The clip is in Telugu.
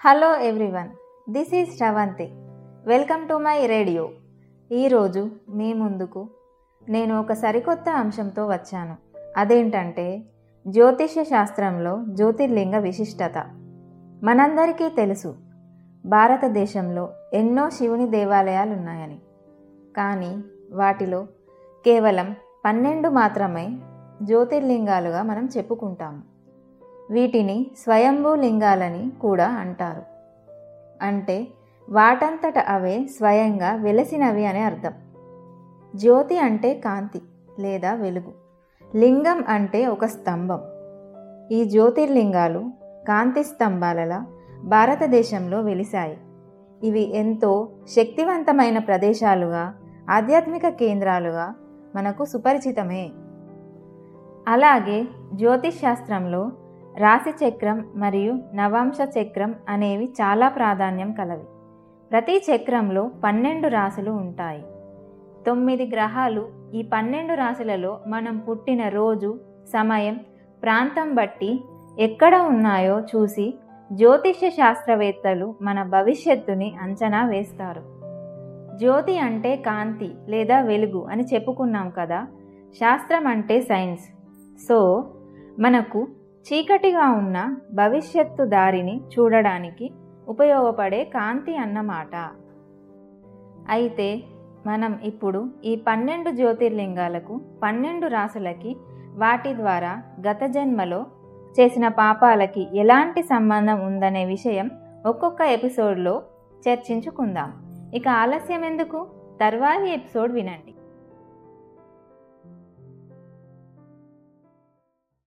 Hello everyone this is Shravanthi welcome to my radio ఈరోజు మీ ముందుకు నేను ఒక సరికొత్త అంశంతో వచ్చాను. అదేంటంటే జ్యోతిష్య శాస్త్రంలో జ్యోతిర్లింగ విశిష్టత. మనందరికీ తెలుసు భారతదేశంలో ఎన్నో శివుని దేవాలయాలు ఉన్నాయని కానీ వాటిలో కేవలం పన్నెండు మాత్రమే జ్యోతిర్లింగాలుగా మనం చెప్పుకుంటాము. వీటిని స్వయంభూ లింగాలని కూడా అంటారు. అంటే వాటంతట అవే స్వయంగా వెలసినవి అని అర్థం. జ్యోతి అంటే కాంతి లేదా వెలుగు. లింగం అంటే ఒక స్తంభం. ఈ జ్యోతిర్లింగాలు కాంతి స్తంభాలలా భారతదేశంలో వెలిశాయి. ఇవి ఎంతో శక్తివంతమైన ప్రదేశాలుగా ఆధ్యాత్మిక కేంద్రాలుగా మనకు సుపరిచితమే. అలాగే జ్యోతిష్ శాస్త్రంలో రాశి చక్రం మరియు నవాంశ చక్రం అనేవి చాలా ప్రాధాన్యం కలవి. ప్రతి చక్రంలో పన్నెండు రాశులు ఉంటాయి. తొమ్మిది గ్రహాలు ఈ పన్నెండు రాశులలో మనం పుట్టిన రోజు సమయం ప్రాంతం బట్టి ఎక్కడ ఉన్నాయో చూసి జ్యోతిష్య శాస్త్రవేత్తలు మన భవిష్యత్తుని అంచనా వేస్తారు. జ్యోతి అంటే కాంతి లేదా వెలుగు అని చెప్పుకున్నాం కదా శాస్త్రం అంటే సైన్స్. సో మనకు చీకటిగా ఉన్న భవిష్యత్తు దారిని చూడడానికి ఉపయోగపడే కాంతి అన్నమాట. అయితే మనం ఇప్పుడు ఈ పన్నెండు జ్యోతిర్లింగాలకు పన్నెండు రాసులకి వాటి ద్వారా గత జన్మలో చేసిన పాపాలకి ఎలాంటి సంబంధం ఉందనే విషయం ఒక్కొక్క ఎపిసోడ్లో చర్చించుకుందాం. ఇక ఆలస్యం ఎందుకు తర్వాతి ఎపిసోడ్ వినండి.